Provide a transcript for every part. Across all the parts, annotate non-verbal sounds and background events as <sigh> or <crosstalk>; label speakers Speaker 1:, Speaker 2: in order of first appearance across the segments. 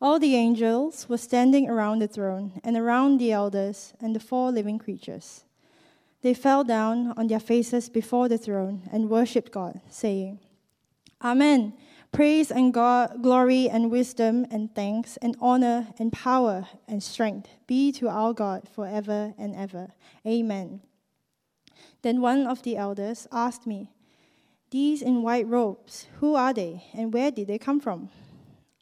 Speaker 1: All the angels were standing around the throne and around the elders and the four living creatures. They fell down on their faces before the throne and worshipped God, saying, Amen. Praise and God, glory and wisdom and thanks and honor and power and strength be to our God forever and ever. Amen. Then one of the elders asked me, These in white robes, who are they and where did they come from?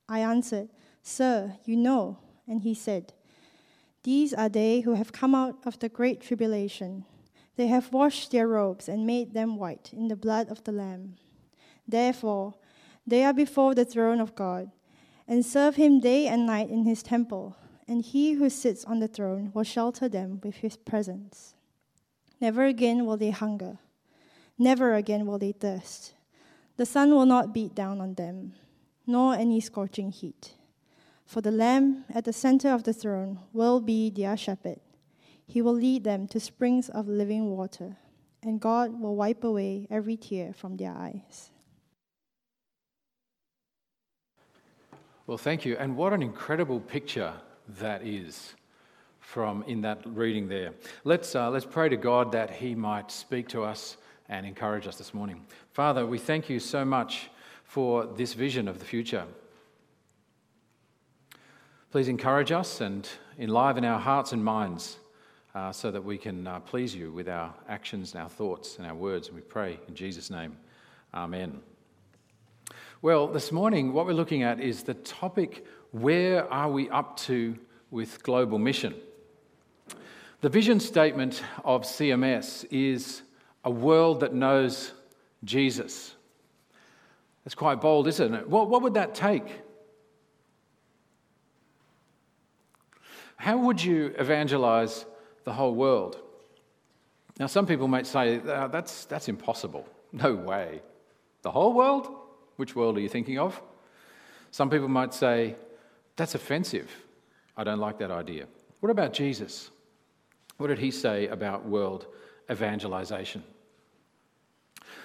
Speaker 1: I answered, Sir, you know. And he said, These are they who have come out of the great tribulation. They have washed their robes and made them white in the blood of the Lamb. Therefore, they are before the throne of God and serve him day and night in his temple, and he who sits on the throne will shelter them with his presence. Never again will they hunger, never again will they thirst. The sun will not beat down on them, nor any scorching heat. For the Lamb at the center of the throne will be their shepherd. He will lead them to springs of living water, and God will wipe away every tear from their eyes.
Speaker 2: Well, thank you. And what an incredible picture that is from in that reading there. Let's, uh, let's pray to God that He might speak to us and encourage us this morning. Father, we thank you so much for this vision of the future. Please encourage us and enliven our hearts and minds uh, so that we can uh, please you with our actions and our thoughts and our words. And we pray in Jesus' name. Amen. Well, this morning, what we're looking at is the topic where are we up to with global mission? The vision statement of CMS is a world that knows Jesus. That's quite bold, isn't it? What, what would that take? How would you evangelize the whole world? Now, some people might say, uh, that's, that's impossible. No way. The whole world? Which world are you thinking of? Some people might say, That's offensive. I don't like that idea. What about Jesus? What did he say about world evangelization?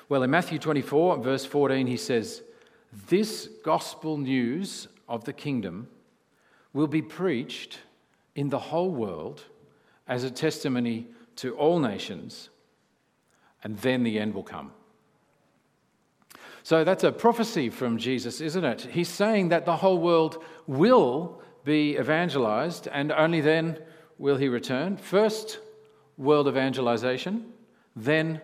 Speaker 2: Well, in Matthew 24, verse 14, he says, This gospel news of the kingdom will be preached in the whole world as a testimony to all nations, and then the end will come. So that's a prophecy from Jesus, isn't it? He's saying that the whole world will be evangelized, and only then will he return. First, world evangelization, then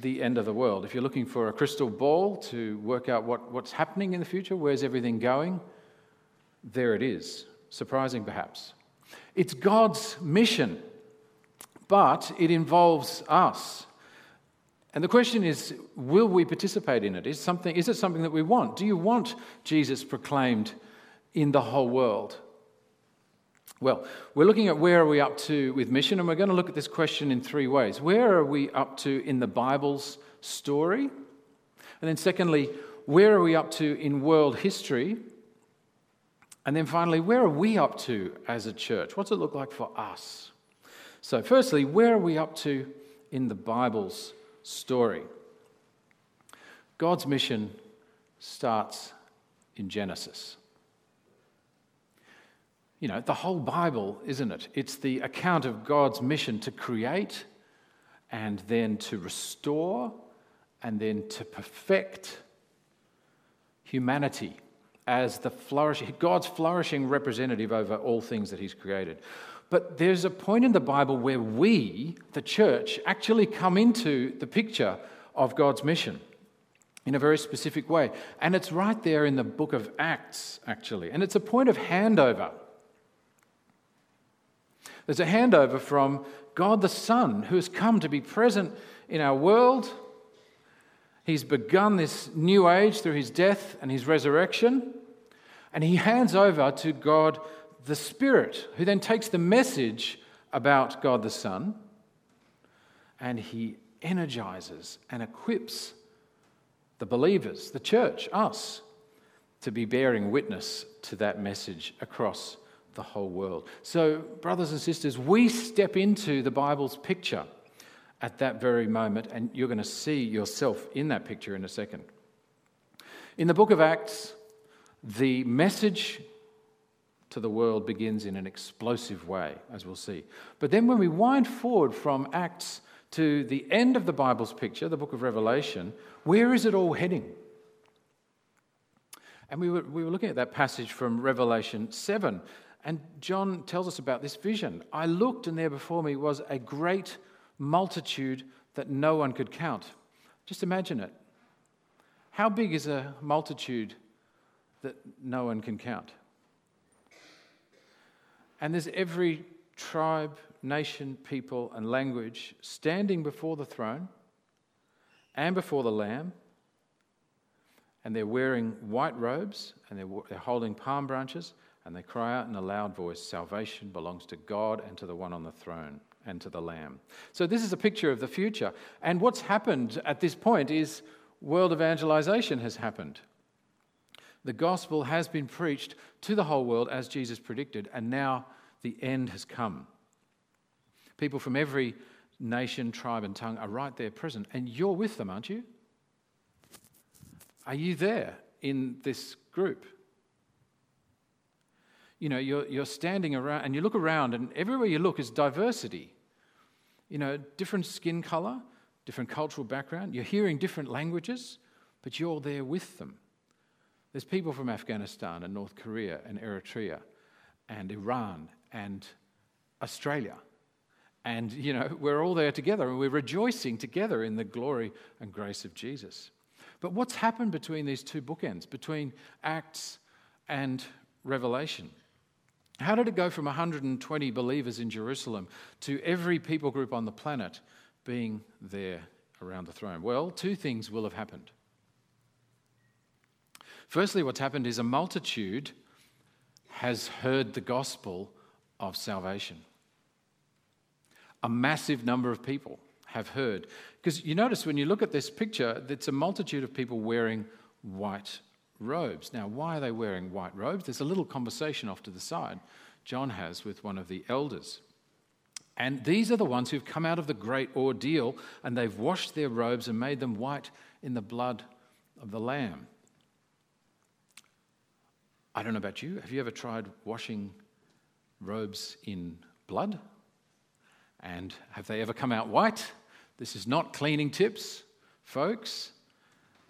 Speaker 2: the end of the world. If you're looking for a crystal ball to work out what, what's happening in the future, where's everything going, there it is. Surprising, perhaps. It's God's mission, but it involves us. And the question is will we participate in it? Is, something, is it something that we want? Do you want Jesus proclaimed in the whole world? Well, we're looking at where are we up to with mission, and we're going to look at this question in three ways. Where are we up to in the Bible's story? And then, secondly, where are we up to in world history? And then finally, where are we up to as a church? What's it look like for us? So, firstly, where are we up to in the Bible's story. God's mission starts in Genesis. You know, the whole Bible, isn't it? It's the account of God's mission to create and then to restore and then to perfect humanity as the flourishing, God's flourishing representative over all things that He's created. But there's a point in the Bible where we, the church, actually come into the picture of God's mission in a very specific way. And it's right there in the book of Acts, actually. And it's a point of handover. There's a handover from God the Son, who has come to be present in our world. He's begun this new age through his death and his resurrection. And he hands over to God the Spirit, who then takes the message about God the Son, and he energizes and equips the believers, the church, us, to be bearing witness to that message across the whole world. So, brothers and sisters, we step into the Bible's picture at that very moment, and you're going to see yourself in that picture in a second. In the book of Acts, the message to the world begins in an explosive way, as we'll see. But then when we wind forward from Acts to the end of the Bible's picture, the book of Revelation, where is it all heading? And we were, we were looking at that passage from Revelation 7, and John tells us about this vision. I looked, and there before me was a great multitude that no one could count. Just imagine it. How big is a multitude that no one can count? And there's every tribe, nation, people, and language standing before the throne and before the Lamb. And they're wearing white robes and they're, they're holding palm branches and they cry out in a loud voice Salvation belongs to God and to the one on the throne and to the Lamb. So, this is a picture of the future. And what's happened at this point is world evangelization has happened. The gospel has been preached to the whole world as Jesus predicted, and now the end has come. People from every nation, tribe, and tongue are right there present, and you're with them, aren't you? Are you there in this group? You know, you're, you're standing around and you look around, and everywhere you look is diversity. You know, different skin color, different cultural background. You're hearing different languages, but you're there with them. There's people from Afghanistan and North Korea and Eritrea and Iran and Australia. And, you know, we're all there together and we're rejoicing together in the glory and grace of Jesus. But what's happened between these two bookends, between Acts and Revelation? How did it go from 120 believers in Jerusalem to every people group on the planet being there around the throne? Well, two things will have happened. Firstly, what's happened is a multitude has heard the gospel of salvation. A massive number of people have heard. Because you notice when you look at this picture, it's a multitude of people wearing white robes. Now, why are they wearing white robes? There's a little conversation off to the side John has with one of the elders. And these are the ones who've come out of the great ordeal and they've washed their robes and made them white in the blood of the Lamb. I don't know about you. Have you ever tried washing robes in blood? And have they ever come out white? This is not cleaning tips, folks.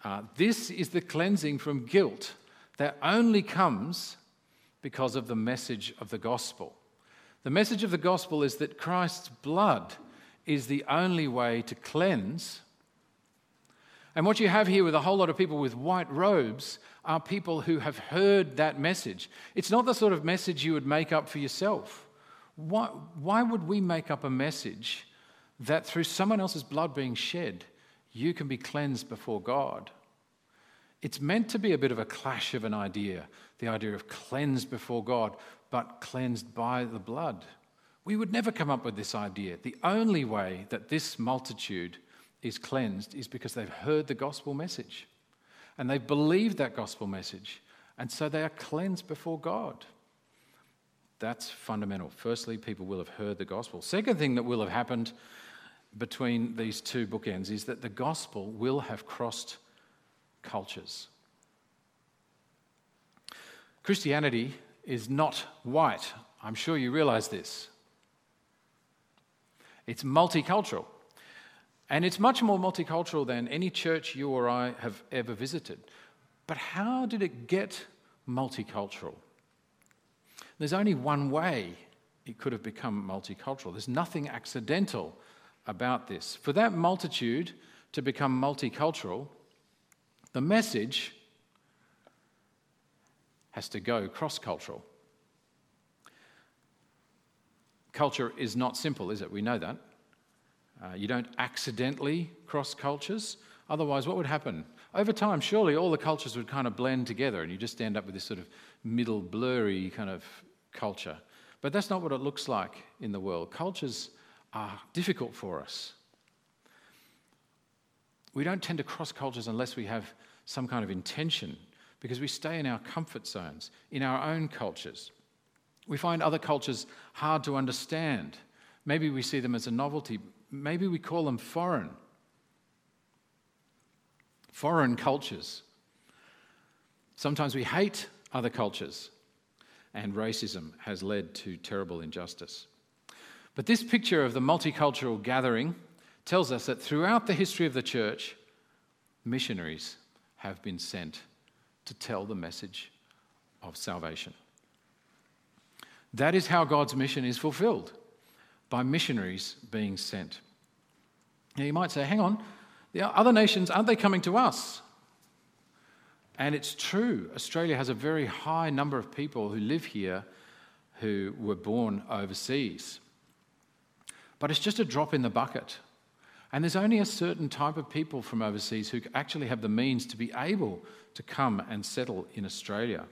Speaker 2: Uh, this is the cleansing from guilt that only comes because of the message of the gospel. The message of the gospel is that Christ's blood is the only way to cleanse. And what you have here with a whole lot of people with white robes are people who have heard that message. It's not the sort of message you would make up for yourself. Why, why would we make up a message that through someone else's blood being shed, you can be cleansed before God? It's meant to be a bit of a clash of an idea the idea of cleansed before God, but cleansed by the blood. We would never come up with this idea. The only way that this multitude is cleansed is because they've heard the gospel message and they've believed that gospel message, and so they are cleansed before God. That's fundamental. Firstly, people will have heard the gospel. Second thing that will have happened between these two bookends is that the gospel will have crossed cultures. Christianity is not white. I'm sure you realize this. It's multicultural. And it's much more multicultural than any church you or I have ever visited. But how did it get multicultural? There's only one way it could have become multicultural. There's nothing accidental about this. For that multitude to become multicultural, the message has to go cross cultural. Culture is not simple, is it? We know that. Uh, you don't accidentally cross cultures. Otherwise, what would happen? Over time, surely all the cultures would kind of blend together and you just end up with this sort of middle, blurry kind of culture. But that's not what it looks like in the world. Cultures are difficult for us. We don't tend to cross cultures unless we have some kind of intention because we stay in our comfort zones, in our own cultures. We find other cultures hard to understand. Maybe we see them as a novelty. Maybe we call them foreign. Foreign cultures. Sometimes we hate other cultures, and racism has led to terrible injustice. But this picture of the multicultural gathering tells us that throughout the history of the church, missionaries have been sent to tell the message of salvation. That is how God's mission is fulfilled by missionaries being sent. Now, you might say, hang on, the other nations, aren't they coming to us? And it's true, Australia has a very high number of people who live here who were born overseas. But it's just a drop in the bucket. And there's only a certain type of people from overseas who actually have the means to be able to come and settle in Australia.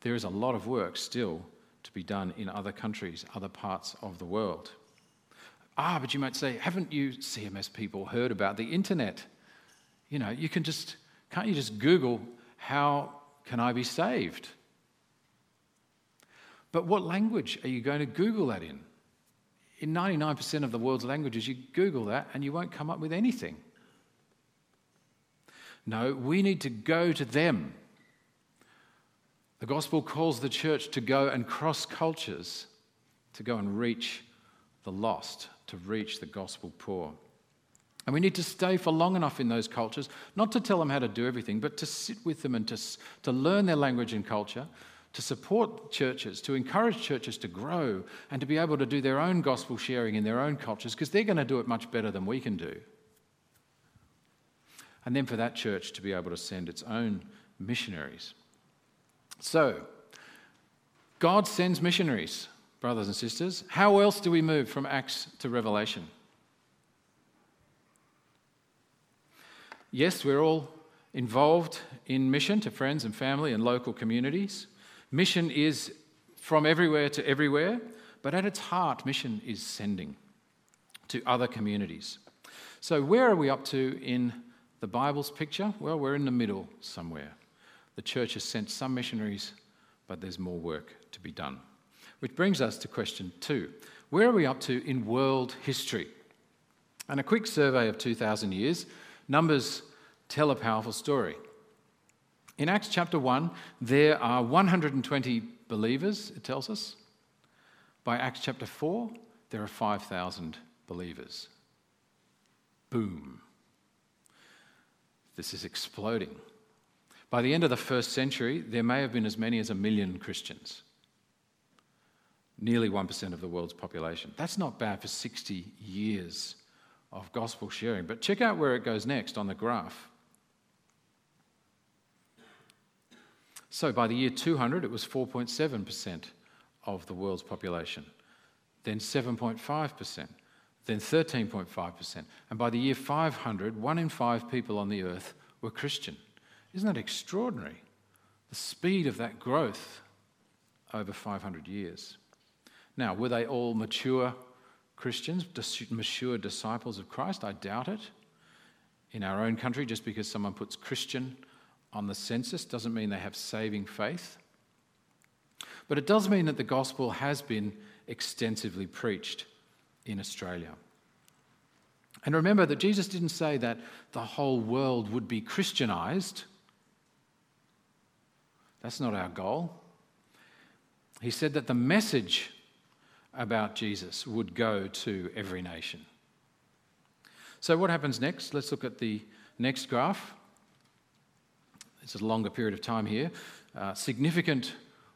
Speaker 2: There is a lot of work still to be done in other countries, other parts of the world. Ah, but you might say, haven't you CMS people heard about the internet? You know, you can just can't you just Google, how can I be saved? But what language are you going to Google that in? In 99% of the world's languages, you Google that and you won't come up with anything. No, we need to go to them. The gospel calls the church to go and cross cultures, to go and reach the lost, to reach the gospel poor. And we need to stay for long enough in those cultures, not to tell them how to do everything, but to sit with them and to, to learn their language and culture, to support churches, to encourage churches to grow, and to be able to do their own gospel sharing in their own cultures, because they're going to do it much better than we can do. And then for that church to be able to send its own missionaries. So, God sends missionaries, brothers and sisters. How else do we move from Acts to Revelation? Yes, we're all involved in mission to friends and family and local communities. Mission is from everywhere to everywhere, but at its heart, mission is sending to other communities. So, where are we up to in the Bible's picture? Well, we're in the middle somewhere. The church has sent some missionaries, but there's more work to be done. Which brings us to question two Where are we up to in world history? And a quick survey of 2,000 years Numbers tell a powerful story. In Acts chapter 1, there are 120 believers, it tells us. By Acts chapter 4, there are 5,000 believers. Boom. This is exploding. By the end of the first century, there may have been as many as a million Christians. Nearly 1% of the world's population. That's not bad for 60 years of gospel sharing. But check out where it goes next on the graph. So by the year 200, it was 4.7% of the world's population, then 7.5%, then 13.5%. And by the year 500, one in five people on the earth were Christian. Isn't that extraordinary? The speed of that growth over 500 years. Now, were they all mature Christians, mature disciples of Christ? I doubt it. In our own country, just because someone puts Christian on the census doesn't mean they have saving faith. But it does mean that the gospel has been extensively preached in Australia. And remember that Jesus didn't say that the whole world would be Christianized. That's not our goal. He said that the message about Jesus would go to every nation. So, what happens next? Let's look at the next graph. It's a longer period of time here. Uh, significant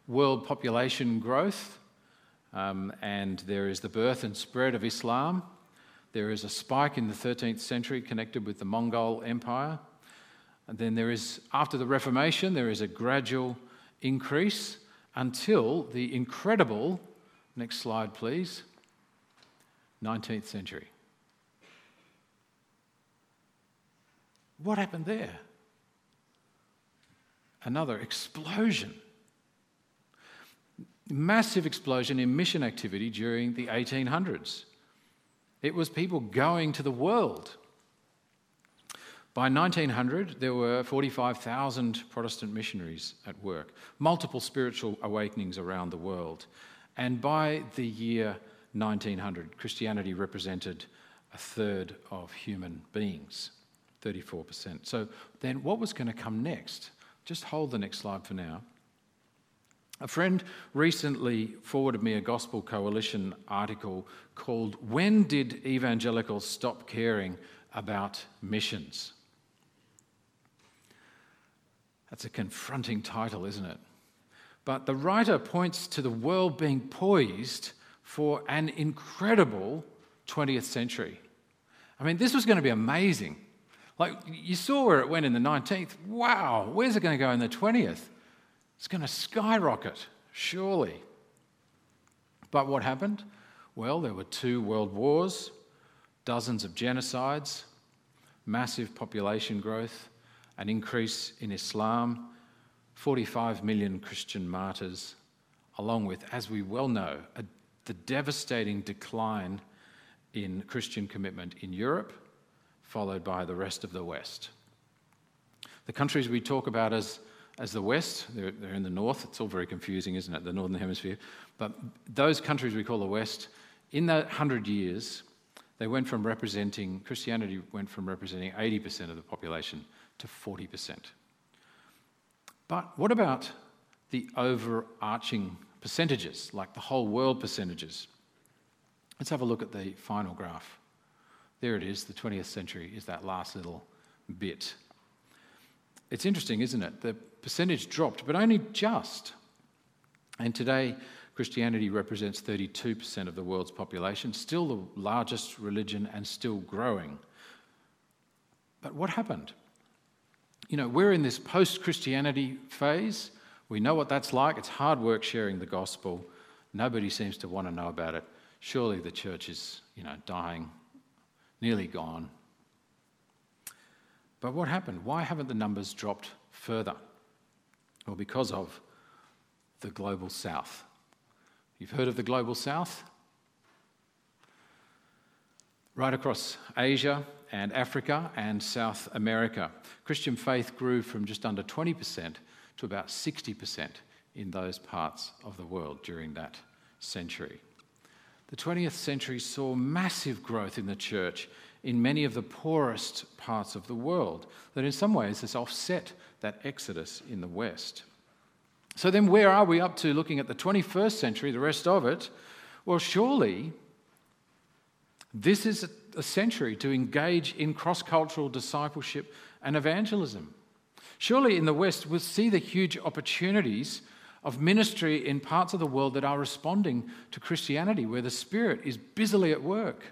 Speaker 2: world population growth, um, and there is the birth and spread of Islam. There is a spike in the 13th century connected with the Mongol Empire. And then there is, after the Reformation, there is a gradual increase until the incredible Next slide, please. 19th century. What happened there? Another explosion. massive explosion in mission activity during the 1800s. It was people going to the world. By 1900, there were 45,000 Protestant missionaries at work, multiple spiritual awakenings around the world. And by the year 1900, Christianity represented a third of human beings, 34%. So then, what was going to come next? Just hold the next slide for now. A friend recently forwarded me a Gospel Coalition article called When Did Evangelicals Stop Caring About Missions? That's a confronting title, isn't it? But the writer points to the world being poised for an incredible 20th century. I mean, this was going to be amazing. Like, you saw where it went in the 19th. Wow, where's it going to go in the 20th? It's going to skyrocket, surely. But what happened? Well, there were two world wars, dozens of genocides, massive population growth, an increase in Islam, 45 million Christian martyrs, along with, as we well know, a, the devastating decline in Christian commitment in Europe, followed by the rest of the West. The countries we talk about as as the West. They're, they're, in the North. It's all very confusing, isn't it? The Northern Hemisphere. But those countries we call the West, in that hundred years, they went from representing, Christianity went from representing 80% of the population to 40%. But what about the overarching percentages, like the whole world percentages? Let's have a look at the final graph. There it is, the 20th century is that last little bit. It's interesting, isn't it? The percentage dropped, but only just. And today, Christianity represents 32% of the world's population, still the largest religion and still growing. But what happened? You know, we're in this post Christianity phase. We know what that's like. It's hard work sharing the gospel. Nobody seems to want to know about it. Surely the church is, you know, dying, nearly gone. But what happened? Why haven't the numbers dropped further? Well, because of the global south. You've heard of the global south? Right across Asia and Africa and South America, Christian faith grew from just under 20% to about 60% in those parts of the world during that century. The 20th century saw massive growth in the church in many of the poorest parts of the world, that in some ways has offset that exodus in the West. So then, where are we up to looking at the 21st century, the rest of it? Well, surely this is a century to engage in cross cultural discipleship and evangelism. Surely in the West, we'll see the huge opportunities of ministry in parts of the world that are responding to Christianity, where the Spirit is busily at work.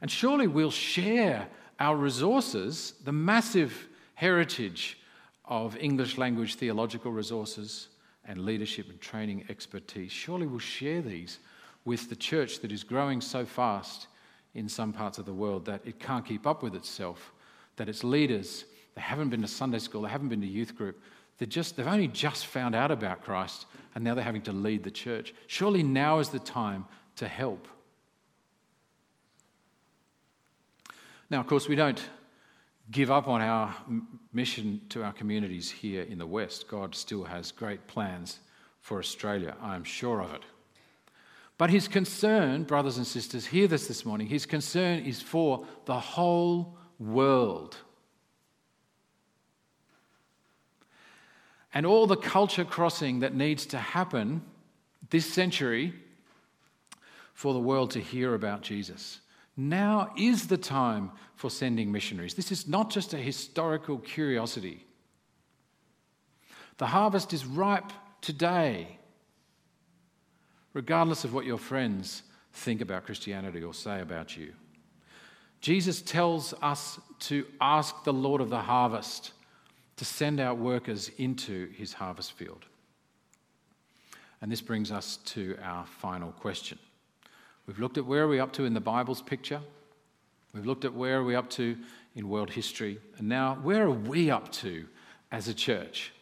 Speaker 2: And surely we'll share our resources, the massive heritage of English language theological resources and leadership and training expertise. Surely we'll share these with the church that is growing so fast in some parts of the world that it can't keep up with itself, that its leaders, they haven't been to Sunday school, they haven't been to youth group, they're just, they've only just found out about Christ and now they're having to lead the church. Surely now is the time to help. Now, of course, we don't give up on our mission to our communities here in the West. God still has great plans for Australia, I am sure of it. But his concern, brothers and sisters, hear this this morning, his concern is for the whole world. And all the culture crossing that needs to happen this century for the world to hear about Jesus. Now is the time for sending missionaries. This is not just a historical curiosity. The harvest is ripe today, regardless of what your friends think about Christianity or say about you. Jesus tells us to ask the Lord of the harvest to send out workers into his harvest field. And this brings us to our final question. We've looked at where are we up to in the Bible's picture. We've looked at where are we up to in world history. And now, where are we up to as a church?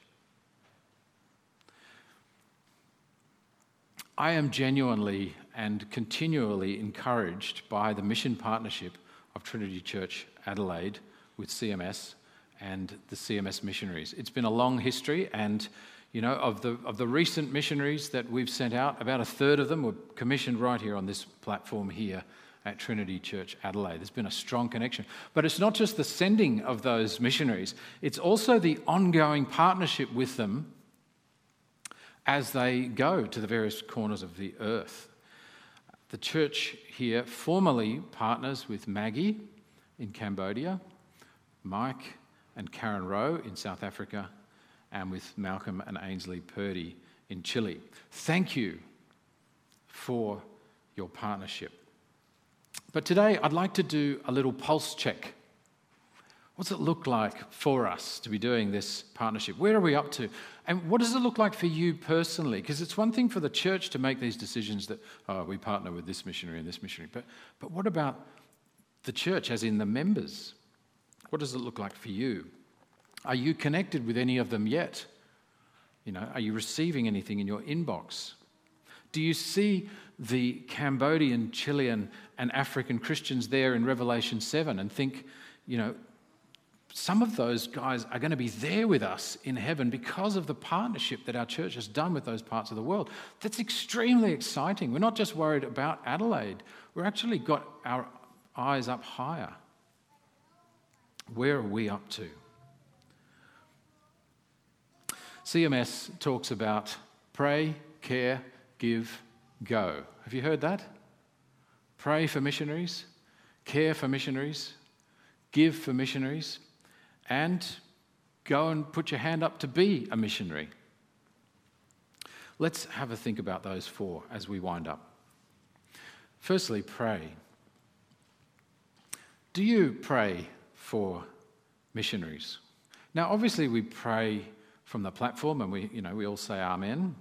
Speaker 2: I am genuinely and continually encouraged by the mission partnership of Trinity Church Adelaide with CMS and the CMS missionaries. It's been a long history, and you know, of the, of the recent missionaries that we've sent out, about a third of them were commissioned right here on this platform here at Trinity Church Adelaide. There's been a strong connection. But it's not just the sending of those missionaries, it's also the ongoing partnership with them as they go to the various corners of the earth. The church here formally partners with Maggie in Cambodia, Mike and Karen Rowe in South Africa, and with Malcolm and Ainsley Purdy in Chile. Thank you for your partnership. But today I'd like to do a little pulse check. What's it look like for us to be doing this partnership? Where are we up to? And what does it look like for you personally? Because it's one thing for the church to make these decisions that, oh, we partner with this missionary and this missionary. But, but what about the church, as in the members? What does it look like for you? Are you connected with any of them yet? You know, are you receiving anything in your inbox? Do you see the Cambodian, Chilean, and African Christians there in Revelation 7 and think, you know, some of those guys are going to be there with us in heaven because of the partnership that our church has done with those parts of the world. That's extremely exciting. We're not just worried about Adelaide, we've actually got our eyes up higher. Where are we up to? CMS talks about pray, care, give, go. Have you heard that? Pray for missionaries, care for missionaries, give for missionaries, and go and put your hand up to be a missionary. Let's have a think about those four as we wind up. Firstly, pray. Do you pray for missionaries? Now, obviously, we pray from the platform and we, you know, we all say Amen.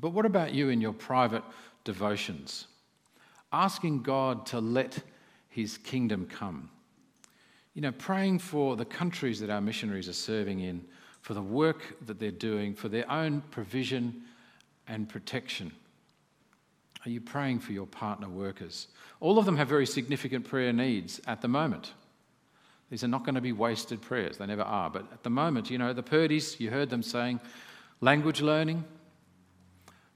Speaker 2: But what about you in your private devotions? Asking God to let his kingdom come. You know, praying for the countries that our missionaries are serving in, for the work that they're doing, for their own provision and protection. Are you praying for your partner workers? All of them have very significant prayer needs at the moment. These are not going to be wasted prayers, they never are. But at the moment, you know, the Purdy's, you heard them saying language learning,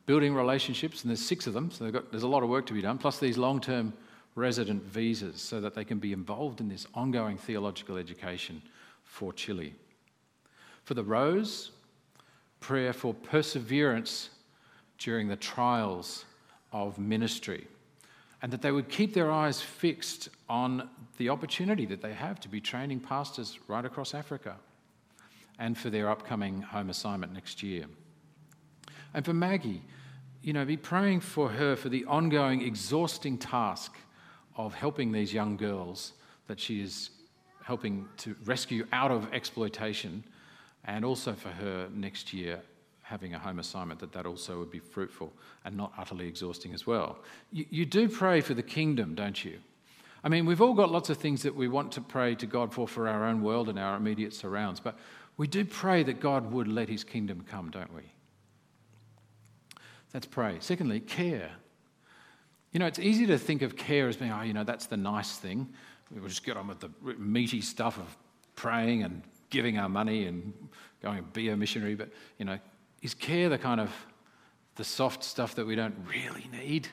Speaker 2: building relationships, and there's six of them, so got, there's a lot of work to be done, plus these long term resident visas so that they can be involved in this ongoing theological education for Chile. For the Rowes, prayer for perseverance during the trials of ministry, and that they would keep their eyes fixed on the opportunity that they have to be training pastors right across Africa, and for their upcoming home assignment next year. And for Maggie, you know, be praying for her for the ongoing exhausting task of helping these young girls that she is helping to rescue out of exploitation, and also for her next year having a home assignment, that that also would be fruitful and not utterly exhausting as well. You, you do pray for the kingdom, don't you? I mean, we've all got lots of things that we want to pray to God for for our own world and our immediate surrounds, but we do pray that God would let his kingdom come, don't we? That's pray. Secondly, care. You know, it's easy to think of care as being, oh, you know, that's the nice thing. We'll just get on with the meaty stuff of praying and giving our money and going and be a missionary. But, you know, is care the kind of the soft stuff that we don't really need?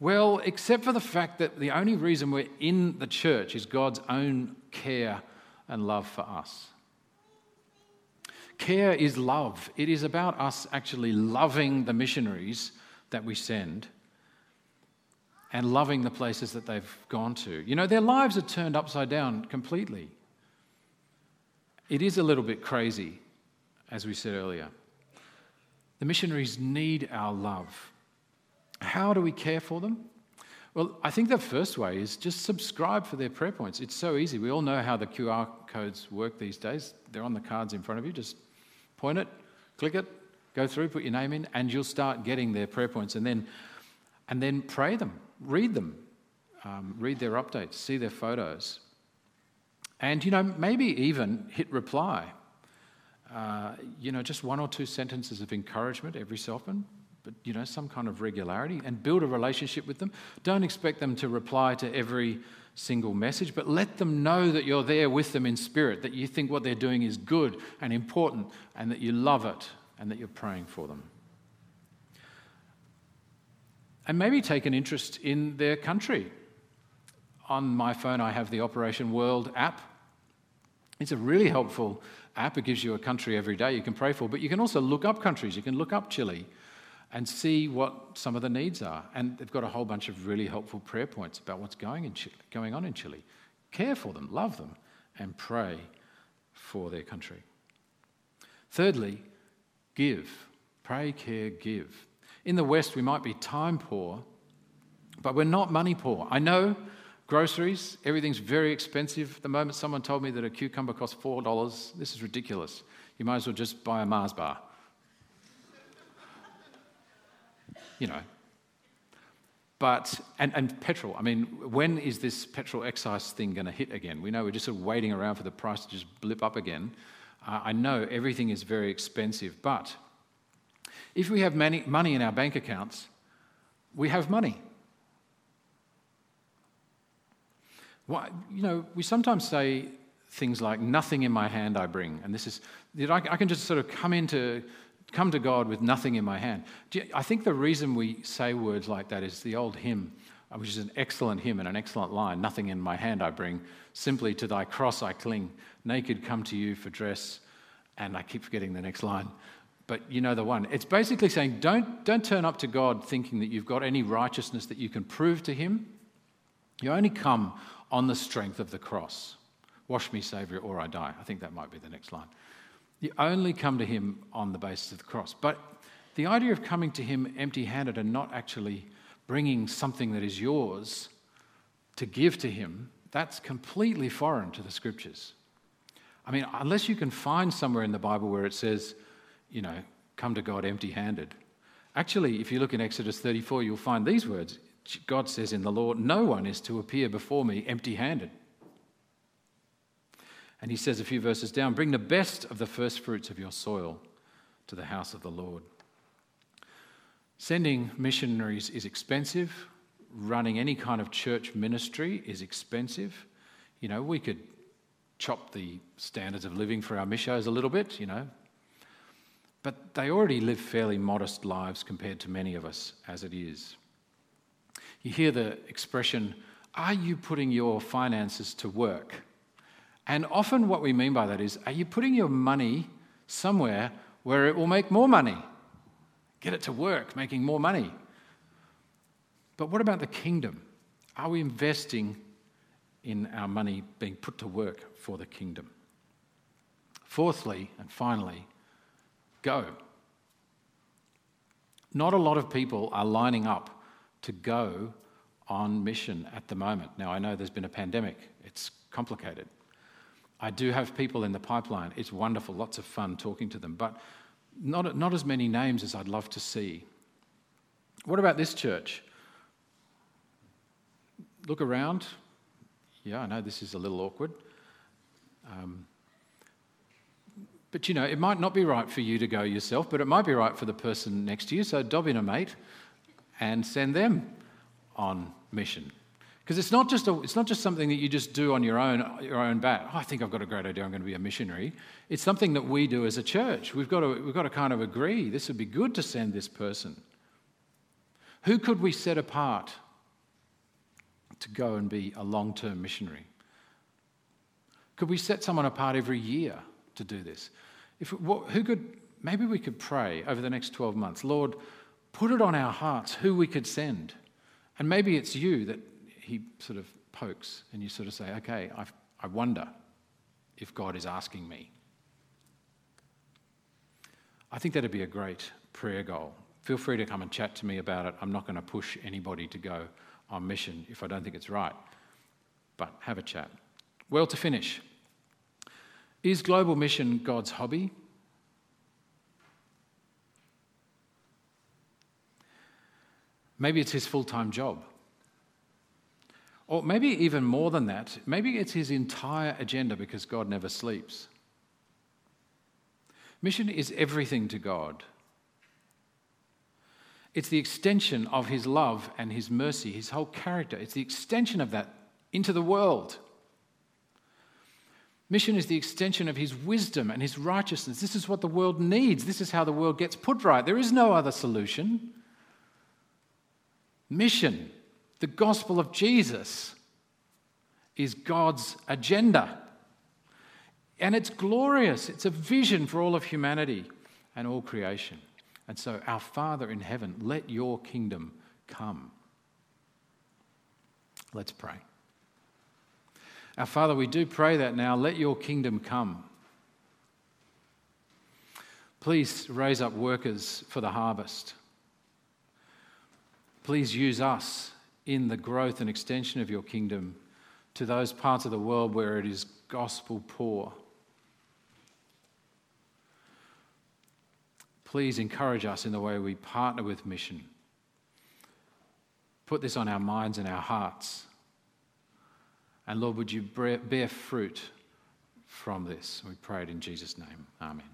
Speaker 2: Well, except for the fact that the only reason we're in the church is God's own care and love for us. Care is love. It is about us actually loving the missionaries that we send and loving the places that they've gone to. You know, their lives are turned upside down completely. It is a little bit crazy, as we said earlier. The missionaries need our love. How do we care for them? Well, I think the first way is just subscribe for their prayer points. It's so easy. We all know how the QR codes work these days. They're on the cards in front of you. Just point it, click it, go through, put your name in, and you'll start getting their prayer points. And then, and then pray them, read them, um, read their updates, see their photos. And, you know, maybe even hit reply. Uh, you know, just one or two sentences of encouragement every so often. but you know, some kind of regularity and build a relationship with them. Don't expect them to reply to every single message, but let them know that you're there with them in spirit, that you think what they're doing is good and important, and that you love it, and that you're praying for them. And maybe take an interest in their country. On my phone, I have the Operation World app. It's a really helpful app. It gives you a country every day you can pray for, but you can also look up countries. You can look up Chile and see what some of the needs are. And they've got a whole bunch of really helpful prayer points about what's going, in Chile, going on in Chile. Care for them, love them, and pray for their country. Thirdly, give. Pray, care, give. In the West, we might be time poor, but we're not money poor. I know groceries, everything's very expensive. The moment someone told me that a cucumber costs $4, this is ridiculous. You might as well just buy a Mars bar. <laughs> you know. But, and, and petrol, I mean, when is this petrol excise thing going to hit again? We know we're just sort of waiting around for the price to just blip up again. Uh, I know everything is very expensive, but if we have money, money in our bank accounts, we have money. Why, you know, we sometimes say things like, nothing in my hand I bring. And this is, you know, I, I can just sort of come into come to God with nothing in my hand. You, I think the reason we say words like that is the old hymn, uh, which is an excellent hymn and an excellent line Nothing in my hand I bring, simply to thy cross I cling. Naked come to you for dress. And I keep forgetting the next line. But you know the one. It's basically saying don't, don't turn up to God thinking that you've got any righteousness that you can prove to Him. You only come on the strength of the cross. Wash me, Saviour, or I die. I think that might be the next line. You only come to him on the basis of the cross. But the idea of coming to him empty handed and not actually bringing something that is yours to give to him, that's completely foreign to the scriptures. I mean, unless you can find somewhere in the Bible where it says, you know, come to God empty handed. Actually, if you look in Exodus 34, you'll find these words God says in the Lord, No one is to appear before me empty handed. And he says a few verses down bring the best of the first fruits of your soil to the house of the Lord. Sending missionaries is expensive. Running any kind of church ministry is expensive. You know, we could chop the standards of living for our missions a little bit, you know. But they already live fairly modest lives compared to many of us as it is. You hear the expression, are you putting your finances to work? And often, what we mean by that is are you putting your money somewhere where it will make more money? Get it to work, making more money. But what about the kingdom? Are we investing in our money being put to work for the kingdom? Fourthly, and finally, go. Not a lot of people are lining up to go on mission at the moment. Now, I know there's been a pandemic, it's complicated. I do have people in the pipeline. It's wonderful, lots of fun talking to them, but not, not as many names as I'd love to see. What about this church? Look around. Yeah, I know this is a little awkward. Um, but you know, it might not be right for you to go yourself, but it might be right for the person next to you. So dob in a mate and send them on mission. Because it's not just a, it's not just something that you just do on your own your own bat. Oh, I think I've got a great idea. I'm going to be a missionary. It's something that we do as a church. We've got to we've got to kind of agree. This would be good to send this person. Who could we set apart to go and be a long-term missionary? Could we set someone apart every year to do this? If who could maybe we could pray over the next 12 months. Lord, put it on our hearts who we could send. And maybe it's you that he sort of pokes, and you sort of say, okay, i I wonder if God is asking me. I think that'd be a great prayer goal. Feel free to come and chat to me about it. I'm not going to push anybody to go on mission if I don't think it's right, but have a chat. Well, to finish, is global mission God's hobby? Maybe it's his full time job. Or maybe even more than that, maybe it's his entire agenda because God never sleeps. Mission is everything to God. It's the extension of his love and his mercy, his whole character. It's the extension of that into the world. Mission is the extension of his wisdom and his righteousness. This is what the world needs. This is how the world gets put right. There is no other solution. Mission, the gospel of Jesus, is God's agenda. And it's glorious. It's a vision for all of humanity and all creation. And so, our Father in heaven, let your kingdom come. Let's pray. Our Father, we do pray that now. Let your kingdom come. Please raise up workers for the harvest. Please use us in the growth and extension of your kingdom to those parts of the world where it is gospel poor. Please encourage us in the way we partner with mission. Put this on our minds and our hearts. And Lord, would you bear fruit from this? We pray it in Jesus' name. Amen.